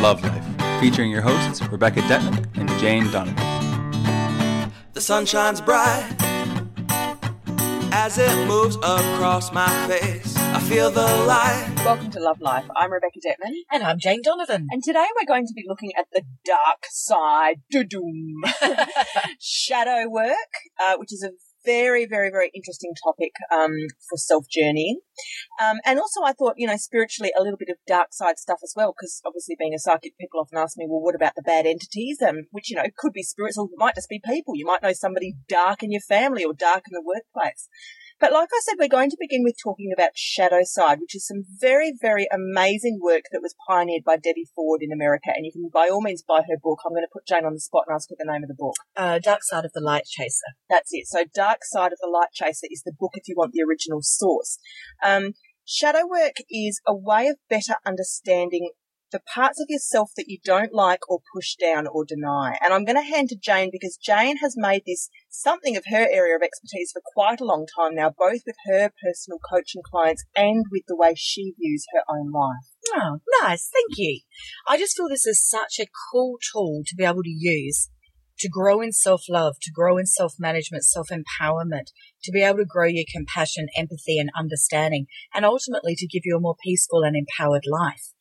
Love Life, featuring your hosts Rebecca Detman and Jane Donovan. The sun shines bright as it moves across my face. I feel the light. Welcome to Love Life. I'm Rebecca Detman. And I'm Jane Donovan. And today we're going to be looking at the dark side, doom, shadow work, uh, which is a very, very, very interesting topic um, for self journeying. Um, and also, I thought, you know, spiritually, a little bit of dark side stuff as well, because obviously, being a psychic, people often ask me, well, what about the bad entities? Um, which, you know, could be spirits or it might just be people. You might know somebody dark in your family or dark in the workplace. But like I said, we're going to begin with talking about Shadow Side, which is some very, very amazing work that was pioneered by Debbie Ford in America. And you can by all means buy her book. I'm going to put Jane on the spot and ask her the name of the book. Uh, Dark Side of the Light Chaser. That's it. So Dark Side of the Light Chaser is the book if you want the original source. Um, shadow work is a way of better understanding the parts of yourself that you don't like or push down or deny. And I'm going to hand to Jane because Jane has made this something of her area of expertise for quite a long time now, both with her personal coaching clients and with the way she views her own life. Oh, nice. Thank you. I just feel this is such a cool tool to be able to use to grow in self love, to grow in self management, self empowerment, to be able to grow your compassion, empathy, and understanding, and ultimately to give you a more peaceful and empowered life.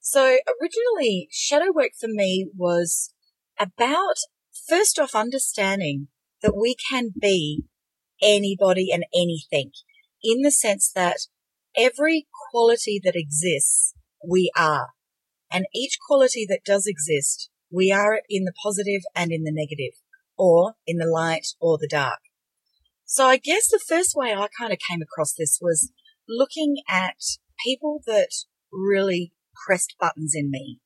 So originally, shadow work for me was about first off understanding that we can be anybody and anything in the sense that every quality that exists, we are. And each quality that does exist, we are in the positive and in the negative, or in the light or the dark. So I guess the first way I kind of came across this was looking at people that really pressed buttons in me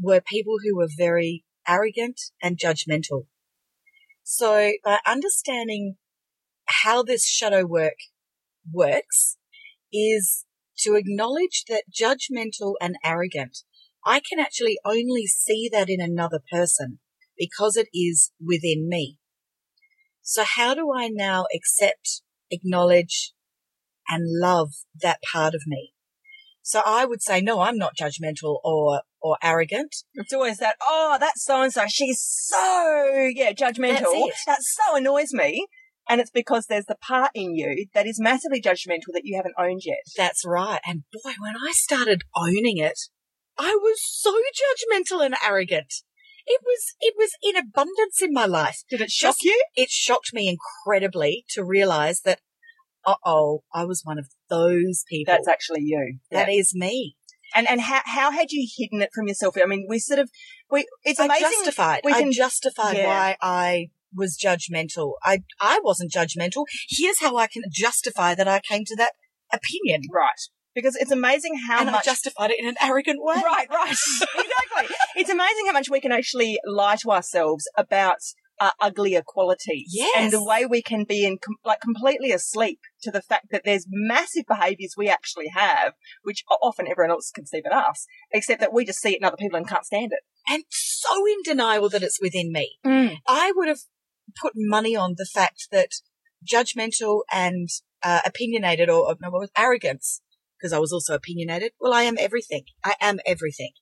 were people who were very arrogant and judgmental. So by understanding how this shadow work works is to acknowledge that judgmental and arrogant, I can actually only see that in another person because it is within me. So how do I now accept, acknowledge and love that part of me? So I would say, no, I'm not judgmental or, or arrogant. It's always that, oh, that's so and so. She's so, yeah, judgmental. That so annoys me. And it's because there's the part in you that is massively judgmental that you haven't owned yet. That's right. And boy, when I started owning it, I was so judgmental and arrogant. It was, it was in abundance in my life. Did it shock Just, you? It shocked me incredibly to realize that uh oh, I was one of those people. That's actually you. That yeah. is me. And and how how had you hidden it from yourself? I mean, we sort of we it's amazing. I justified. We can, I justified yeah. why I was judgmental. I I wasn't judgmental. Here's how I can justify that I came to that opinion. Right. Because it's amazing how and much I justified it in an arrogant way. Right, right. exactly. It's amazing how much we can actually lie to ourselves about our uglier qualities. Yes. And the way we can be in com- like completely asleep to the fact that there's massive behaviors we actually have, which often everyone else can see but us, except that we just see it in other people and can't stand it. And so in denial that it's within me. Mm. I would have put money on the fact that judgmental and uh, opinionated or, or no, arrogance, because I was also opinionated. Well, I am everything. I am everything.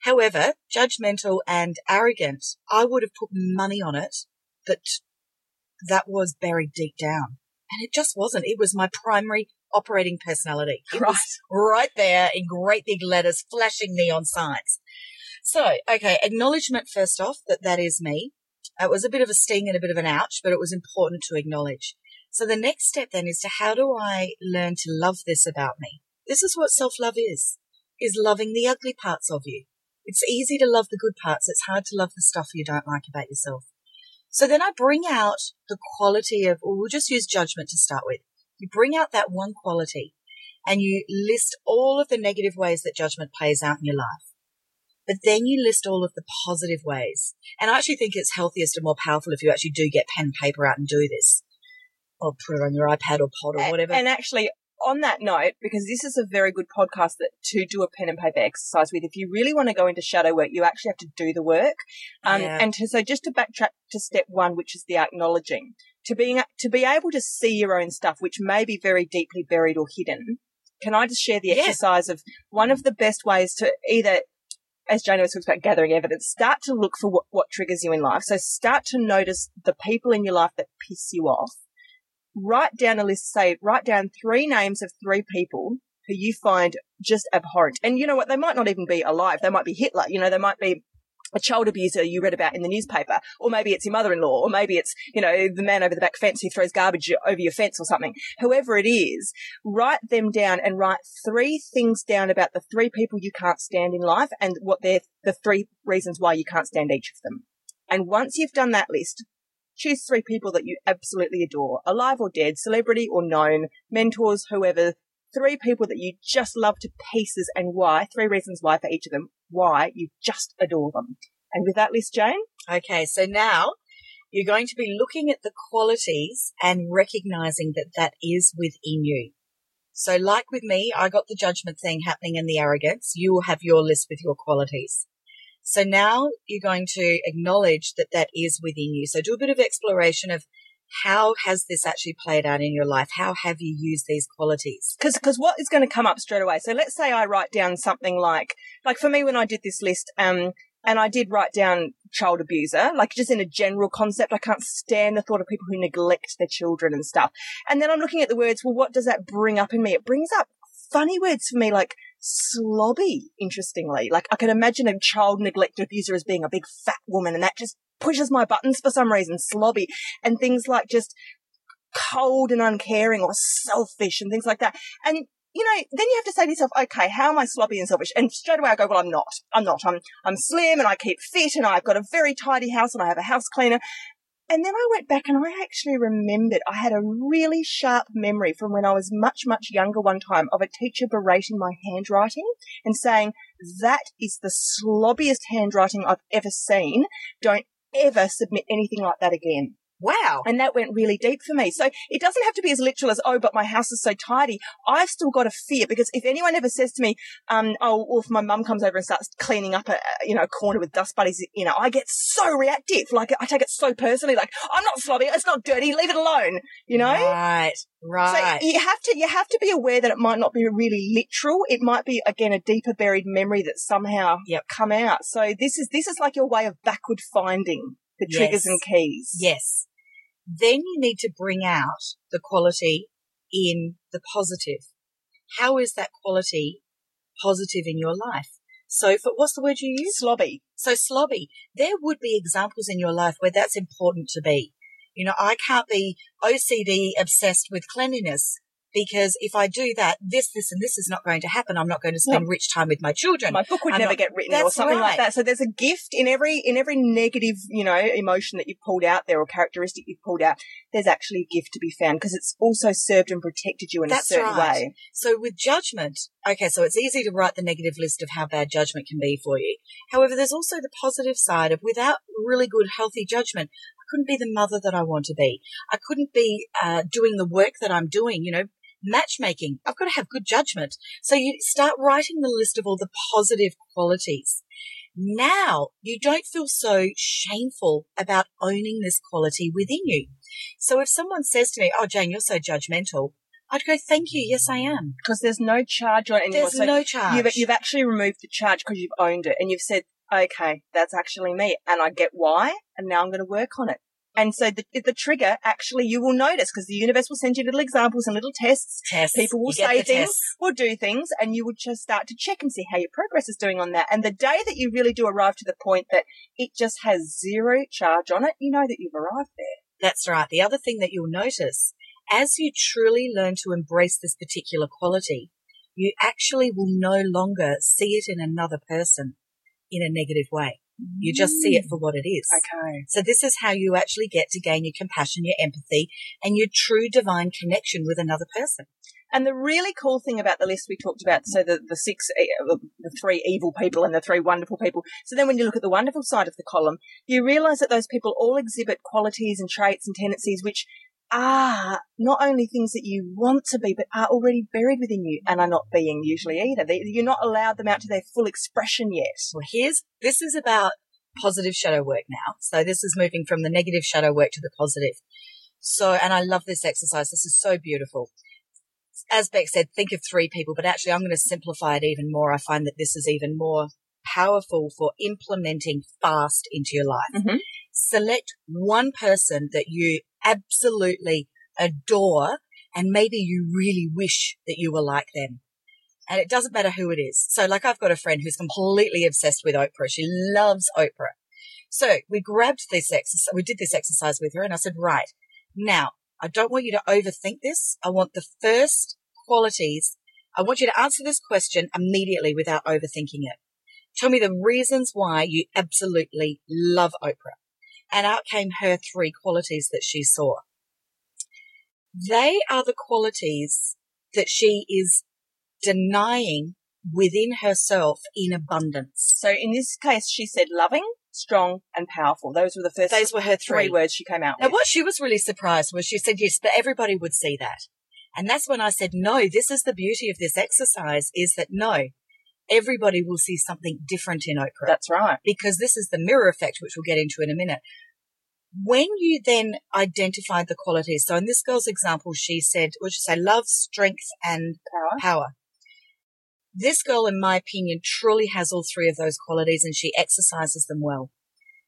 However, judgmental and arrogant, I would have put money on it that that was buried deep down. And it just wasn't. It was my primary operating personality. It right. was right there in great big letters, flashing neon signs. So, okay, acknowledgement first off that that is me. It was a bit of a sting and a bit of an ouch, but it was important to acknowledge. So the next step then is to how do I learn to love this about me? This is what self-love is, is loving the ugly parts of you. It's easy to love the good parts. It's hard to love the stuff you don't like about yourself. So then I bring out the quality of, or we'll just use judgment to start with. You bring out that one quality and you list all of the negative ways that judgment plays out in your life. But then you list all of the positive ways. And I actually think it's healthiest and more powerful if you actually do get pen and paper out and do this. Or put it on your iPad or pod or whatever. And actually, on that note, because this is a very good podcast that to do a pen and paper exercise with, if you really want to go into shadow work, you actually have to do the work. Um, yeah. and to, so just to backtrack to step one, which is the acknowledging, to being, to be able to see your own stuff, which may be very deeply buried or hidden. Can I just share the exercise of one of the best ways to either as Jane always talks about gathering evidence, start to look for what, what triggers you in life. So start to notice the people in your life that piss you off. Write down a list, say, write down three names of three people who you find just abhorrent. And you know what? They might not even be alive. They might be Hitler. You know, they might be a child abuser you read about in the newspaper, or maybe it's your mother-in-law, or maybe it's, you know, the man over the back fence who throws garbage over your fence or something. Whoever it is, write them down and write three things down about the three people you can't stand in life and what they're the three reasons why you can't stand each of them. And once you've done that list, choose three people that you absolutely adore, alive or dead, celebrity or known, mentors, whoever, three people that you just love to pieces and why, three reasons why for each of them, why you just adore them. And with that list, Jane? Okay, so now you're going to be looking at the qualities and recognizing that that is within you. So like with me, I got the judgment thing happening and the arrogance. You will have your list with your qualities. So now you're going to acknowledge that that is within you. So do a bit of exploration of how has this actually played out in your life? How have you used these qualities? Because because what is going to come up straight away? So let's say I write down something like like for me when I did this list, um, and I did write down child abuser, like just in a general concept. I can't stand the thought of people who neglect their children and stuff. And then I'm looking at the words. Well, what does that bring up in me? It brings up funny words for me, like slobby. Interestingly, like I can imagine a child neglect abuser as being a big fat woman, and that just pushes my buttons for some reason, slobby, and things like just cold and uncaring or selfish and things like that. And you know, then you have to say to yourself, okay, how am I sloppy and selfish? And straight away I go, well, I'm not. I'm not. I'm, I'm slim and I keep fit and I've got a very tidy house and I have a house cleaner. And then I went back and I actually remembered I had a really sharp memory from when I was much, much younger one time of a teacher berating my handwriting and saying, that is the slobbiest handwriting I've ever seen. Don't ever submit anything like that again. Wow. And that went really deep for me. So it doesn't have to be as literal as, oh, but my house is so tidy. I've still got a fear because if anyone ever says to me, um, oh, well, if my mum comes over and starts cleaning up a, you know, corner with dust buddies, you know, I get so reactive. Like I take it so personally. Like I'm not slobby. It's not dirty. Leave it alone. You know? Right. Right. So you have to, you have to be aware that it might not be really literal. It might be, again, a deeper buried memory that somehow Yep. come out. So this is, this is like your way of backward finding the triggers Yes. and keys. Yes. Then you need to bring out the quality in the positive. How is that quality positive in your life? So for, what's the word you use? Slobby. So slobby. There would be examples in your life where that's important to be. You know, I can't be OCD obsessed with cleanliness because if I do that, this, this, and this is not going to happen. I'm not going to spend rich time with my children. My book would I'm never not- get written or something right. like that. So there's a gift in every in every negative, you know, emotion that you've pulled out there or characteristic you've pulled out. There's actually a gift to be found because it's also served and protected you in That's a certain right. way. So with judgment, okay, so it's easy to write the negative list of how bad judgment can be for you. However, there's also the positive side of without really good, healthy judgment, I couldn't be the mother that I want to be. I couldn't be uh, doing the work that I'm doing, you know, matchmaking. I've got to have good judgment. So you start writing the list of all the positive qualities. Now you don't feel so shameful about owning this quality within you. So if someone says to me, Oh, Jane, you're so judgmental, I'd go, thank you. Yes, I am. Because there's no charge on it anymore. There's So no charge. You've, you've actually removed the charge because you've owned it and you've said, okay, that's actually me and I get why and now I'm going to work on it. And so the, the trigger actually you will notice because the universe will send you little examples and little tests. Tests. People will say things tests. or do things and you would just start to check and see how your progress is doing on that. And the day that you really do arrive to the point that it just has zero charge on it, you know that you've arrived there. That's right. The other thing that you'll notice, as you truly learn to embrace this particular quality, you actually will no longer see it in another person in a negative way. You just see it for what it is. Okay. So this is how you actually get to gain your compassion, your empathy, and your true divine connection with another person. And the really cool thing about the list we talked about, so the, the six, uh, the three evil people and the three wonderful people. So then when you look at the wonderful side of the column, you realize that those people all exhibit qualities and traits and tendencies which are not only things that you want to be, but are already buried within you and are not being usually either. They, you're not allowed them out to their full expression yet. Well, here's, this is about positive shadow work now. So this is moving from the negative shadow work to the positive. So, and I love this exercise. This is so beautiful. As Beck said, think of three people, but actually I'm going to simplify it even more. I find that this is even more powerful for implementing fast into your life. Mhm. Select one person that you absolutely adore and maybe you really wish that you were like them. And it doesn't matter who it is. So like I've got a friend who's completely obsessed with Oprah. She loves Oprah. So we grabbed this exercise, we did this exercise with her and I said, right now, I don't want you to overthink this. I want the first qualities. I want you to answer this question immediately without overthinking it. Tell me the reasons why you absolutely love Oprah. And out came her three qualities that she saw. They are the qualities that she is denying within herself in abundance. So in this case, she said loving, strong, and powerful. Those were the first Those were her three three. words she came out Now, with. what she was really surprised was she said, yes, but everybody would see that. And that's when I said, no, this is the beauty of this exercise is that no, everybody will see something different in Oprah That's right. because this is the mirror effect, which we'll get into in a minute. When you then identified the qualities, so in this girl's example, she said, what she say, love, strength, and Power. power. This girl, in my opinion, truly has all three of those qualities and she exercises them well.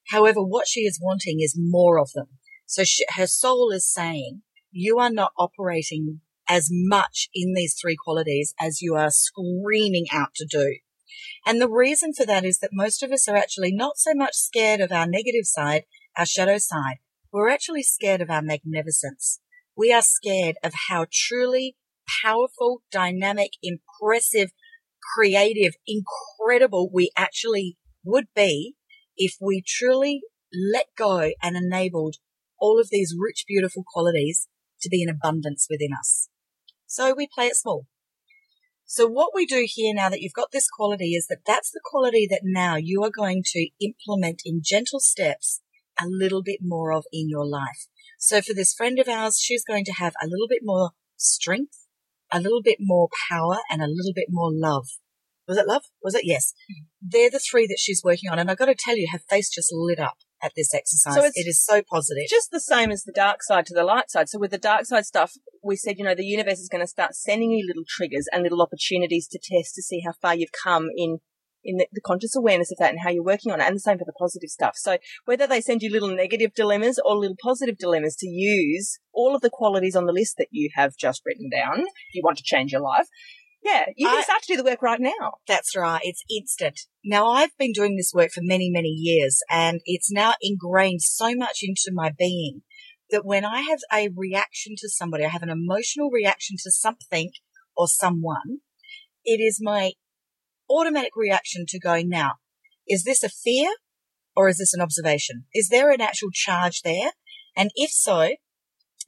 However, what she is wanting is more of them. So she, her soul is saying, you are not operating as much in these three qualities as you are screaming out to do. And the reason for that is that most of us are actually not so much scared of our negative side, our shadow side. We're actually scared of our magnificence. We are scared of how truly powerful, dynamic, impressive, creative, incredible we actually would be if we truly let go and enabled all of these rich, beautiful qualities to be in abundance within us. So we play it small. So what we do here now that you've got this quality is that that's the quality that now you are going to implement in gentle steps a little bit more of in your life. So for this friend of ours, she's going to have a little bit more strength, a little bit more power and a little bit more love. Was it love? Was it? Yes. Mm-hmm. They're the three that she's working on. And I've got to tell you, her face just lit up at this exercise. So it is so positive. Just the same as the dark side to the light side. So with the dark side stuff, we said, you know, the universe is going to start sending you little triggers and little opportunities to test to see how far you've come in in the, the conscious awareness of that and how you're working on it. And the same for the positive stuff. So whether they send you little negative dilemmas or little positive dilemmas to use all of the qualities on the list that you have just written down, if you want to change your life. Yeah, you can I- start to do the work right now. That's right. It's instant. Now I've been doing this work for many, many years and it's now ingrained so much into my being that when I have a reaction to somebody, I have an emotional reaction to something or someone, it is my automatic reaction to going now, is this a fear or is this an observation? Is there an actual charge there? And if so,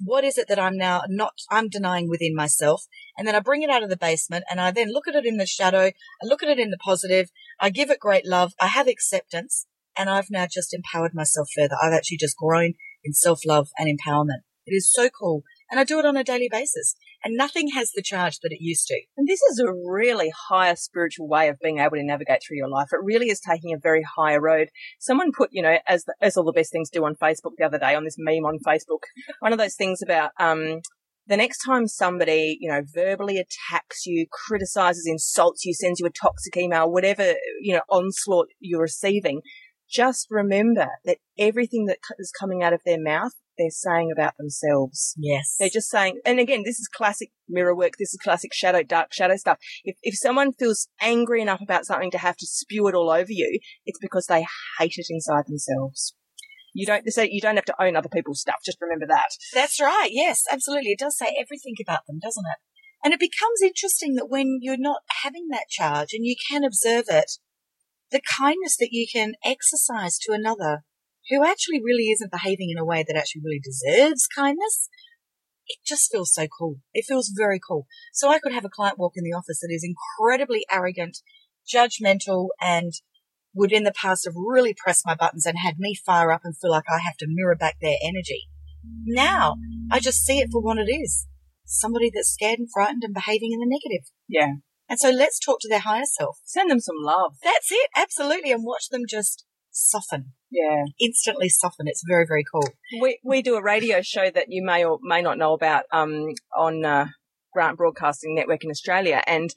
what is it that I'm now not, I'm denying within myself? And then I bring it out of the basement and I then look at it in the shadow. I look at it in the positive. I give it great love. I have acceptance and I've now just empowered myself further. I've actually just grown in self love and empowerment. It is so cool. And I do it on a daily basis and nothing has the charge that it used to. And this is a really higher spiritual way of being able to navigate through your life. It really is taking a very higher road. Someone put, you know, as the, as all the best things do on Facebook the other day on this meme on Facebook, one of those things about um, the next time somebody, you know, verbally attacks you, criticizes, insults you, sends you a toxic email, whatever you know onslaught you're receiving, just remember that everything that is coming out of their mouth, they're saying about themselves. Yes. They're just saying, and again, this is classic mirror work. This is classic shadow, dark shadow stuff. If, if someone feels angry enough about something to have to spew it all over you, it's because they hate it inside themselves. You don't, so you don't have to own other people's stuff. Just remember that. That's right. Yes, absolutely. It does say everything about them, doesn't it? And it becomes interesting that when you're not having that charge and you can observe it, the kindness that you can exercise to another who actually really isn't behaving in a way that actually really deserves kindness, it just feels so cool. It feels very cool. So I could have a client walk in the office that is incredibly arrogant, judgmental, and would in the past have really pressed my buttons and had me fire up and feel like I have to mirror back their energy. Now I just see it for what it is. Somebody that's scared and frightened and behaving in the negative. Yeah. And so let's talk to their higher self. Send them some love. That's it. Absolutely. And watch them just soften, Yeah. instantly soften. It's very, very cool. We, we do a radio show that you may or may not know about, um, on, uh, Grant Broadcasting Network in Australia. And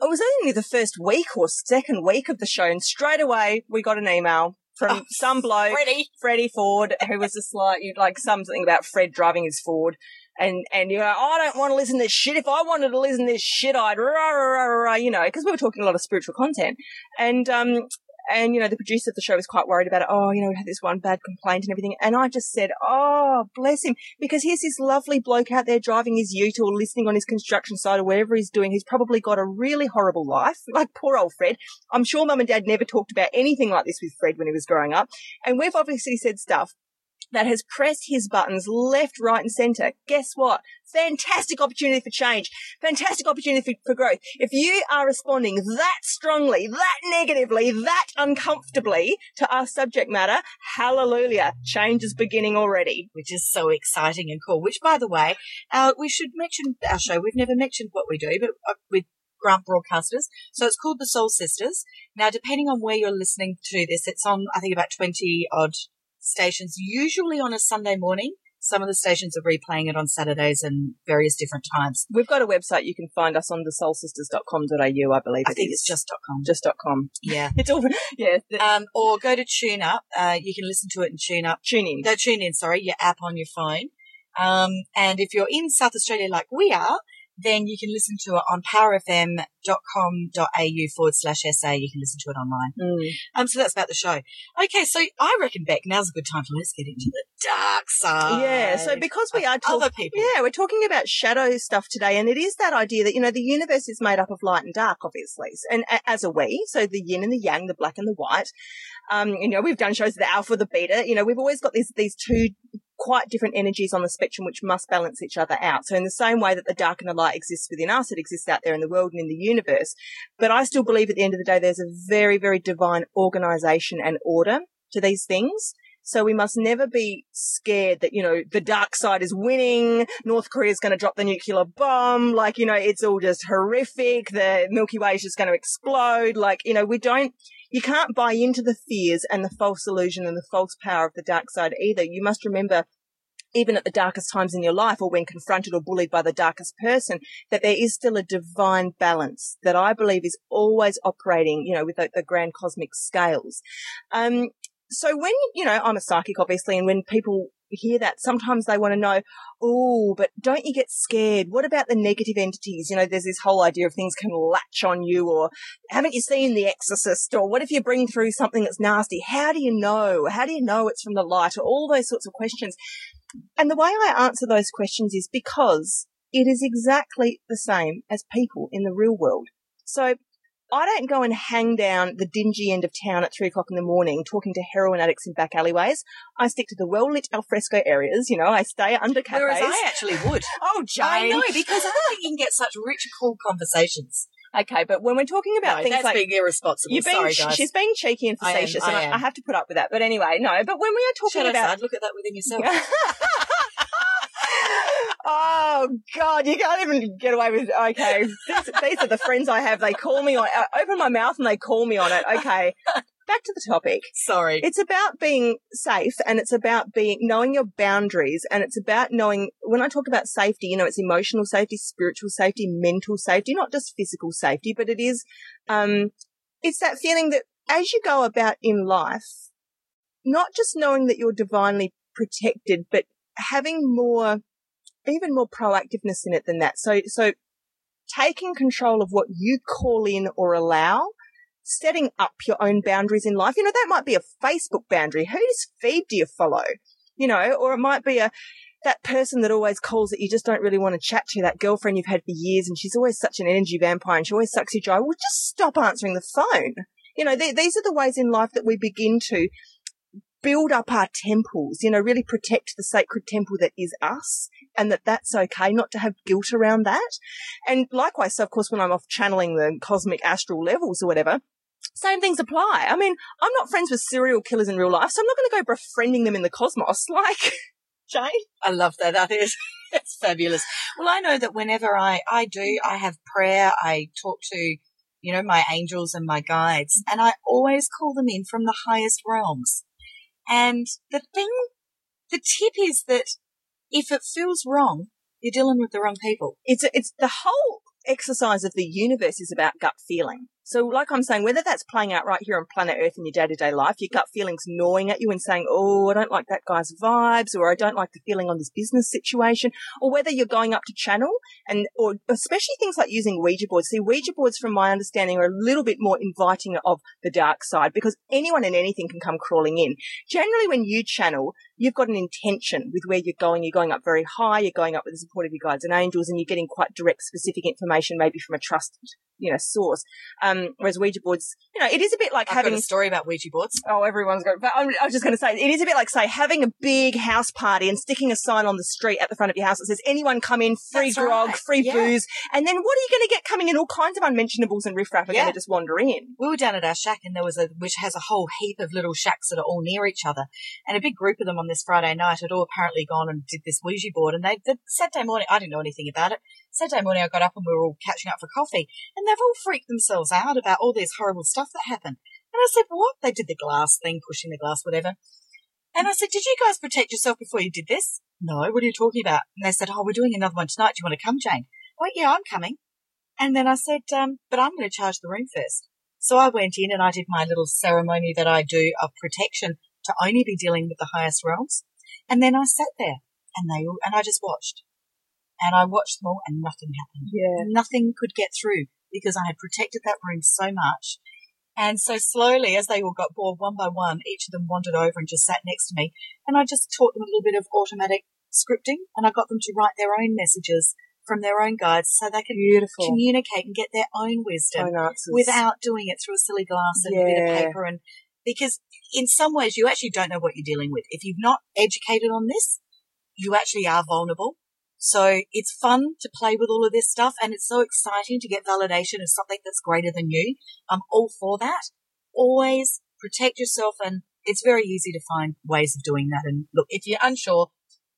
it was only the first week or second week of the show, and straight away we got an email from Oh, some bloke, Freddie. Freddie Ford, who was just like, you'd like something about Fred driving his Ford. And, and you go, I don't want to listen to this shit. If I wanted to listen to this shit, I'd, rah, rah, rah, you know, because we were talking a lot of spiritual content. And, um, and, you know, the producer of the show was quite worried about it. Oh, you know, we had this one bad complaint and everything. And I just said, oh, bless him. Because here's this lovely bloke out there driving his ute or listening on his construction site or whatever he's doing. He's probably got a really horrible life. Like poor old Fred. I'm sure mum and dad never talked about anything like this with Fred when he was growing up. And we've obviously said stuff that has pressed his buttons left, right, and centre. Guess what? Fantastic opportunity for change. Fantastic opportunity for, for growth. If you are responding that strongly, that negatively, that uncomfortably to our subject matter, hallelujah. Change is beginning already. which is so exciting and cool. Which, by the way, uh, we should mention our show. We've never mentioned what we do, but uh, with Grant Broadcasters. So it's called the Soul Sisters. Now, depending on where you're listening to this, it's on, I think, about 20 odd stations, usually on a Sunday morning. Some of the stations are replaying it on Saturdays and various different times. We've got a website. You can find us on thesoulsisters.com.au, I believe. I it think is. it's just.com. just.com. Yeah. It's all, yeah, Um, or go to TuneUp. Uh, you can listen to it in TuneUp. tune in. No, tune in, sorry, your app on your phone. Um, and if you're in South Australia like we are, then you can listen to it on powerfm.com.au forward slash SA. You can listen to it online. Mm. Um, so that's about the show. Okay, so I reckon, Beck, now's a good time for let's get into the dark side. Yeah, so because we are talking other people. Yeah, we're talking about shadow stuff today, and it is that idea that you know the universe is made up of light and dark, obviously, and a- as are we. So the yin and the yang, the black and the white. Um, you know, we've done shows the alpha, the beta. You know, we've always got these these two quite different energies on the spectrum which must balance each other out. So in the same way that the dark and the light exists within us, it exists out there in the world and in the universe. But I still believe at the end of the day, there's a very, very divine organization and order to these things. So we must never be scared that, you know, the dark side is winning. North Korea is going to drop the nuclear bomb. Like, you know, it's all just horrific. The Milky Way is just going to explode. Like, you know, we don't, you can't buy into the fears and the false illusion and the false power of the dark side either. You must remember even at the darkest times in your life or when confronted or bullied by the darkest person, that there is still a divine balance that I believe is always operating, you know, with the, the grand cosmic scales. Um, so when, you know, I'm a psychic, obviously, and when people hear that, sometimes they want to know, oh, but don't you get scared? What about the negative entities? You know, there's this whole idea of things can latch on you or haven't you seen The Exorcist? Or what if you bring through something that's nasty? How do you know? How do you know it's from the light? Or all those sorts of questions. And the way I answer those questions is because it is exactly the same as people in the real world. So I don't go and hang down the dingy end of town at three o'clock in the morning talking to heroin addicts in back alleyways. I stick to the well lit alfresco areas. You know, I stay under cafes. Whereas I actually would. oh, Jane. I know, because I think you can get such rich, cool conversations. Okay, but when we're talking about No, things that's like being irresponsible. being, Sorry, guys. she's being cheeky and I am, facetious, I and I, have to put up with that. But anyway, no. But when we are talking about look at that within yourself. oh God, you can't even get away with. Okay, these, these are the friends I have. They call me on. I open my mouth and they call me on it. Okay, back to the topic. Sorry. It's about being safe and it's about being knowing your boundaries and it's about knowing when I talk about safety, you know, it's emotional safety, spiritual safety, mental safety, not just physical safety, but it is um it's that feeling that as you go about in life, not just knowing that you're divinely protected, but having more even more proactiveness in it than that. So so taking control of what you call in or allow setting up your own boundaries in life. You know, that might be a Facebook boundary. Whose feed do you follow? You know, or it might be a, that person that always calls that you just don't really want to chat to, that girlfriend you've had for years and she's always such an energy vampire and she always sucks you dry. Well, just stop answering the phone. You know, th- these are the ways in life that we begin to build up our temples, you know, really protect the sacred temple that is us and that that's okay, not to have guilt around that. And likewise, so of course, when I'm off channeling the cosmic astral levels or whatever, same things apply. I mean, I'm not friends with serial killers in real life, so I'm not going to go befriending them in the cosmos. Like, Jane? I love that. That is, it's fabulous. Well, I know that whenever I, I do, I have prayer, I talk to, you know, my angels and my guides, and I always call them in from the highest realms. And the thing, the tip is that if it feels wrong, you're dealing with the wrong people. It's, it's the whole exercise of the universe is about gut feeling. So, like I'm saying, whether that's playing out right here on planet Earth in your day to day life, your gut feelings gnawing at you and saying, Oh, I don't like that guy's vibes, or I don't like the feeling on this business situation, or whether you're going up to channel and, or especially things like using Ouija boards. See, Ouija boards, from my understanding, are a little bit more inviting of the dark side because anyone and anything can come crawling in. Generally, when you channel, you've got an intention with where you're going. You're going up very high. You're going up with the support of your guides and angels and you're getting quite direct, specific information, maybe from a trusted, you know, source. Um, whereas Ouija boards, you know, it is a bit like I've having got a story about Ouija boards. Oh, everyone's going. But I'm, I was just going to say, it is a bit like, say, having a big house party and sticking a sign on the street at the front of your house that says, "Anyone come in, free That's grog, right. free Yeah. booze." And then what are you going to get coming in? All kinds of unmentionables and riffraff are Yeah. going to just wander in. we were down at our shack and there was a which has a whole heap of little shacks that are all near each other and a big group of them on this friday night had all apparently gone and did this ouija board and they the saturday morning i didn't know anything about it. Saturday morning i got up and we were all catching up for coffee and they've all freaked themselves out about all this horrible stuff that happened. And i said what? They did the glass thing pushing the glass whatever. And i said did you guys protect yourself before you did this? No what are you talking about? And they said oh we're doing another one tonight. Do you want to come jane? Oh yeah i'm coming. And then I said, um, but I'm going to charge the room first. So I went in and I did my little ceremony that I do of protection to only be dealing with the highest realms. And then I sat there and they all, and I just watched. And I watched them all and nothing happened. Yeah. Nothing could get through because I had protected that room so much. And so slowly, as they all got bored one by one, each of them wandered over and just sat next to me. And I just taught them a little bit of automatic scripting and I got them to write their own messages from their own guides so they could Beautiful. communicate and get their own wisdom without doing it through a silly glass and a bit of paper and because in some ways you actually don't know what you're dealing with. If you've not educated on this, you actually are vulnerable. So it's fun to play with all of this stuff and it's so exciting to get validation of something that's greater than you. I'm all for that. Always protect yourself and it's very easy to find ways of doing that. And look, if you're unsure,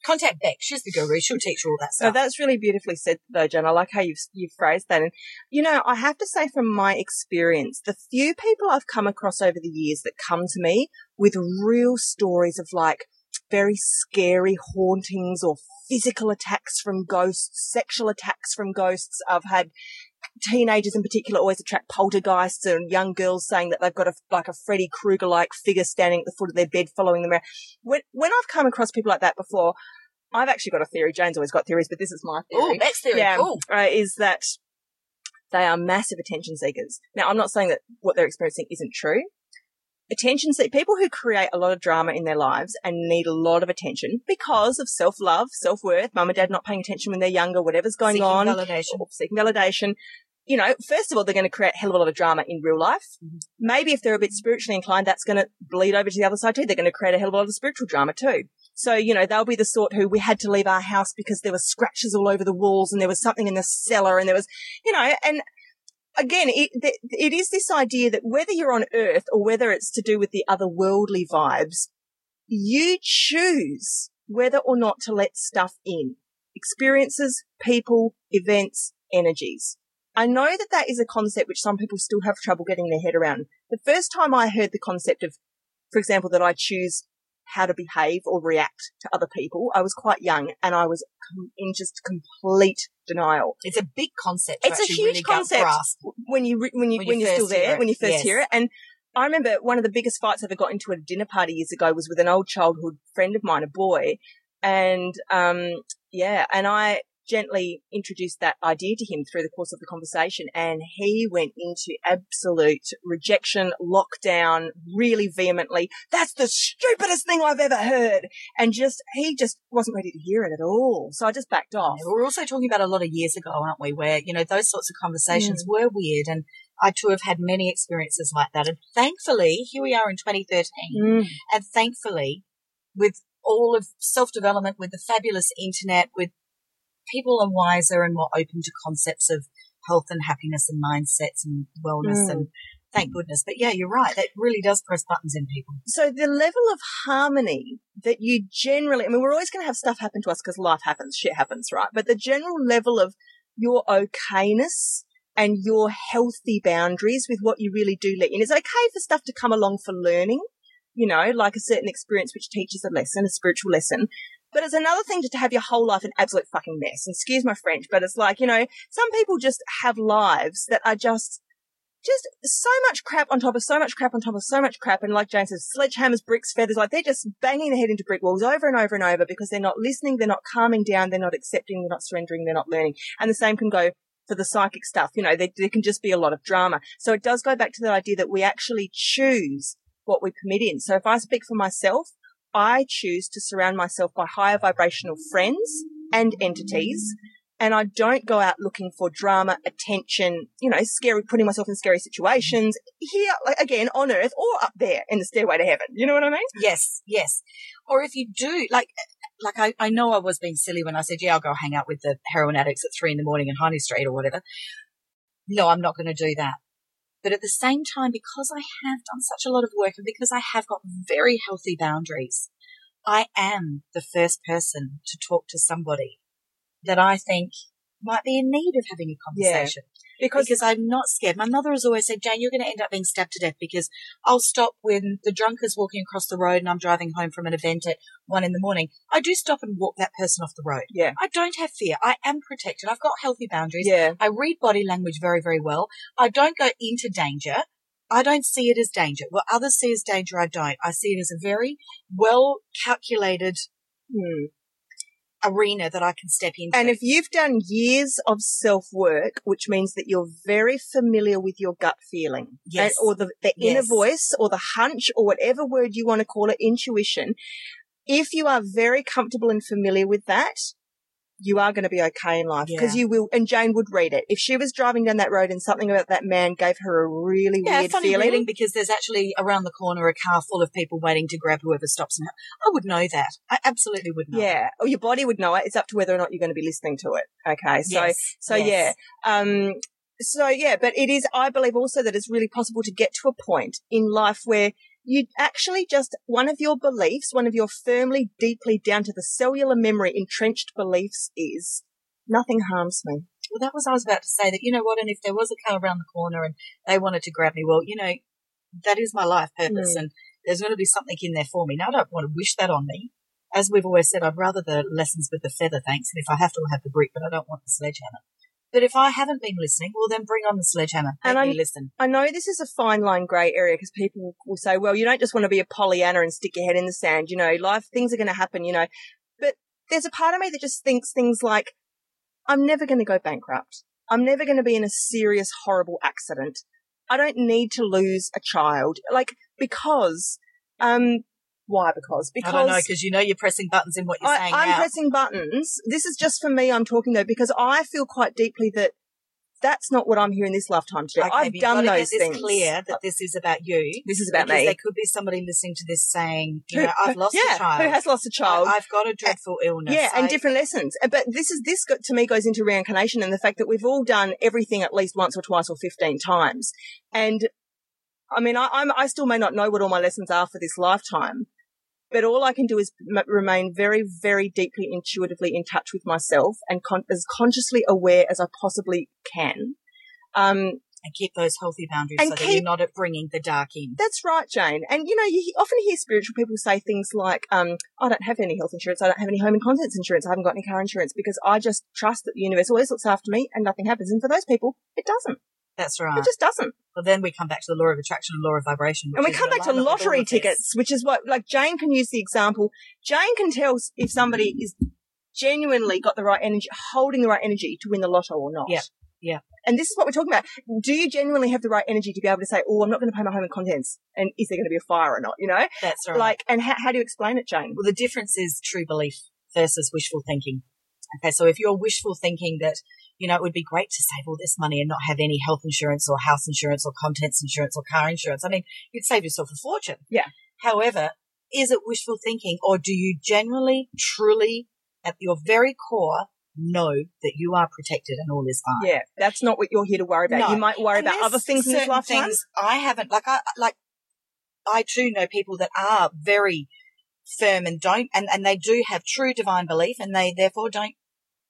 contact Beck. She's the guru. She'll teach you all that So stuff. that's really beautifully said, though, Jen. I like how you've you've phrased that. And you know, I have to say, from my experience, the few people I've come across over the years that come to me with real stories of like very scary hauntings or physical attacks from ghosts, sexual attacks from ghosts. I've had teenagers in particular always attract poltergeists and young girls saying that they've got a like a Freddy Krueger like figure standing at the foot of their bed following them around. When when I've come across people like that before, I've actually got a theory. Jane's always got theories, but this is my theory. Oh. Beck's theory. yeah, Cool. uh, is that they are massive attention seekers. Now, I'm not saying that what they're experiencing isn't true. Attention seek people who create a lot of drama in their lives and need a lot of attention because of self love, self worth, mum and dad not paying attention when they're younger, whatever's going Seeking on, validation. seeking validation. You know, first of all, they're going to create a hell of a lot of drama in real life. Mm-hmm. Maybe if they're a bit spiritually inclined, that's going to bleed over to the other side too. They're going to create a hell of a lot of spiritual drama too. So, you know, they'll be the sort who we had to leave our house because there were scratches all over the walls and there was something in the cellar and there was, you know, and again, it, it is this idea that whether you're on earth or whether it's to do with the otherworldly vibes, you choose whether or not to let stuff in. Experiences, people, events, energies. I know that that is a concept which some people still have trouble getting their head around. The first time I heard the concept of, for example, that I choose how to behave or react to other people, I was quite young and I was in just complete denial. It's a big concept. It's a huge really concept. when you when you When when, you you're still there, when you first yes. hear it. And I remember one of the biggest fights I ever got into at a dinner party years ago was with an old childhood friend of mine, a boy, and um yeah, and I gently introduced that idea to him through the course of the conversation and he went into absolute rejection, lockdown, really vehemently. That's the stupidest thing I've ever heard. And just, he just wasn't ready to hear it at all. So I just backed off. Yeah, We're also talking about a lot of years ago, aren't we? Where, you know, those sorts of conversations Mm. were weird. And I too have had many experiences like that. And thankfully, here we are in 2013. Mm. And thankfully, with all of self development, with the fabulous internet, with people are wiser and more open to concepts of health and happiness and mindsets and wellness. Mm. And thank goodness. But yeah, you're right. That really does press buttons in people. So the level of harmony that you generally, I mean, we're always going to have stuff happen to us because life happens, shit happens, right? But the general level of your okayness and your healthy boundaries with what you really do let in. It's okay for stuff to come along for learning, you know, like a certain experience which teaches a lesson, a spiritual lesson. But it's another thing to, have your whole life an absolute fucking mess. And excuse my French, but it's like, you know, some people just have lives that are just, just so much crap on top of so much crap on top of so much crap. And like Jane says, sledgehammers, bricks, feathers, like they're just banging their head into brick walls over and over and over because they're not listening, they're not calming down, they're not accepting, they're not surrendering, they're not learning. And the same can go for the psychic stuff. You know, there, there can just be a lot of drama. So it does go back to the idea that we actually choose what we permit in. So if I speak for myself, I choose to surround myself by higher vibrational friends and entities. And I don't go out looking for drama, attention, you know, scary, putting myself in scary situations here, like again, on earth or up there in the stairway to heaven. You know what I mean? Yes, yes. Or if you do, like, like I, I know I was being silly when I said, yeah, I'll go hang out with the heroin addicts at three in the morning in Hindley Street or whatever. No, I'm not going to do that. But at the same time, because I have done such a lot of work and because I have got very healthy boundaries, I am the first person to talk to somebody that I think might be in need of having a conversation. Because, because I'm not scared. My mother has always said, Jane, you're going to end up being stabbed to death because I'll stop when the drunk is walking across the road and I'm driving home from an event at one in the morning. I do stop and walk that person off the road. Yeah. I don't have fear. I am protected. I've got healthy boundaries. Yeah. I read body language very, very well. I don't go into danger. I don't see it as danger. What others see as danger, I don't. I see it as a very well calculated hmm arena that I can step into. And if you've done years of self work, which means that you're very familiar with your gut feeling, yes. or the, the yes. inner voice, or the hunch, or whatever word you want to call it, intuition, if you are very comfortable and familiar with that, you are going to be okay in life because yeah. you will. And Jane would read it if she was driving down that road and something about that man gave her a really yeah, weird funny feeling. because there's actually around the corner a car full of people waiting to grab whoever stops now. I would know that. I absolutely would know. Yeah, or your body would know it. It's up to whether or not you're going to be listening to it. Okay, so yes. so yes. yeah. Um, so yeah, but it is. I believe also that it's really possible to get to a point in life where you actually just, one of your beliefs, one of your firmly, deeply down to the cellular memory entrenched beliefs is nothing harms me. Well, that was I was about to say that, you know what, and if there was a car around the corner and they wanted to grab me, well, you know, that is my life purpose mm. and there's going to be something in there for me. Now, I don't want to wish that on me. As we've always said, I'd rather the lessons with the feather, thanks. And if I have to, I'll have the brick, but I don't want the sledgehammer. But if I haven't been listening, well, then bring on the sledgehammer. And I, listen. I know this is a fine line grey area because people will say, well, you don't just want to be a Pollyanna and stick your head in the sand. You know, life, things are going to happen, you know. But there's a part of me that just thinks things like, I'm never going to go bankrupt. I'm never going to be in a serious, horrible accident. I don't need to lose a child. Like, because, um, why? Because, because. I don't know, because you know you're pressing buttons in what you're I, saying I'm now. pressing buttons. This is just for me I'm talking though, because I feel quite deeply that that's not what I'm here in this lifetime to do. Okay, I've done those get things. clear that this is about you. This is about because me. There could be somebody listening to this saying, you know, I've lost yeah, a child. Who has lost a child? I, have got a dreadful illness. Yeah, and different lessons. But this is this got, to me goes into reincarnation and the fact that we've all done everything at least once or twice or fifteen times. And I mean, I, I'm I still may not know what all my lessons are for this lifetime, but all I can do is m- remain very, very deeply intuitively in touch with myself and con- as consciously aware as I possibly can um, and keep those healthy boundaries so keep, that you're not bringing the dark in. That's right, Jane. And you know, you often hear spiritual people say things like, um, I don't have any health insurance. I don't have any home and contents insurance. I haven't got any car insurance because I just trust that the universe always looks after me and nothing happens. And for those people, it doesn't. That's right. It just doesn't. Well, then we come back to the law of attraction and law of vibration. And we come back to lottery tickets, which is what, like Jane can use the example. Jane can tell if somebody is genuinely got the right energy, holding the right energy to win the lotto or not. Yeah. Yeah. And this is what we're talking about. Do you genuinely have the right energy to be able to say, oh, I'm not going to pay my home and contents? And is there going to be a fire or not? You know? That's right. Like, and how, how do you explain it, Jane? Well, the difference is true belief versus wishful thinking. Okay. So if you're wishful thinking that, you know, it would be great to save all this money and not have any health insurance or house insurance or contents insurance or car insurance, I mean, you'd save yourself a fortune. Yeah. However, is it wishful thinking or do you generally, truly, at your very core, know that you are protected and all is fine. Yeah, that's not what you're here to worry about. No. You might worry And about other things in this lifetime. things I haven't, like, I, like, I too know people that are very firm and don't, and, and they do have true divine belief and they therefore don't,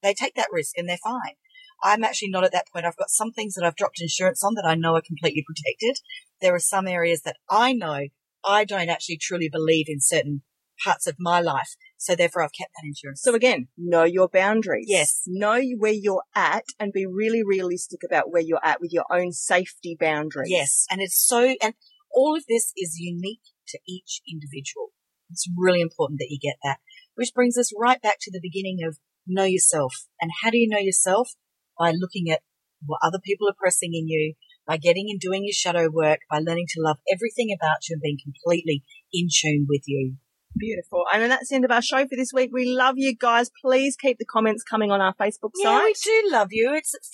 they take that risk and they're fine. I'm actually not at that point. I've got some things that I've dropped insurance on that I know are completely protected. There are some areas that I know I don't actually truly believe in certain parts of my life. So therefore I've kept that insurance. So again, know your boundaries. Yes. Know where you're at and be really realistic about where you're at with your own safety boundaries. Yes. And it's so, and all of this is unique to each individual. It's really important that you get that, which brings us right back to the beginning of know yourself. And how do you know yourself? By looking at what other people are pressing in you, by getting and doing your shadow work, by learning to love everything about you and being completely in tune with you. Beautiful. And then that's the end of our show for this week. We love you guys. Please keep the comments coming on our Facebook Yeah, site. we do love you. It's at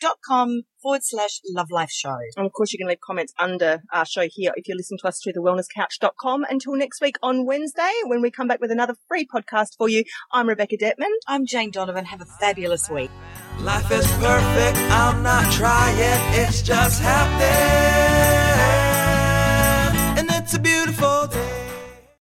facebook.com forward slash love life show. And of course, you can leave comments under our show here if you're listening to us through the wellnesscouch.com. Until next week on Wednesday, when we come back with another free podcast for you, I'm Rebecca Detman. I'm Jane Donovan. Have a fabulous week. Life is perfect, I'm not trying, it's just happening.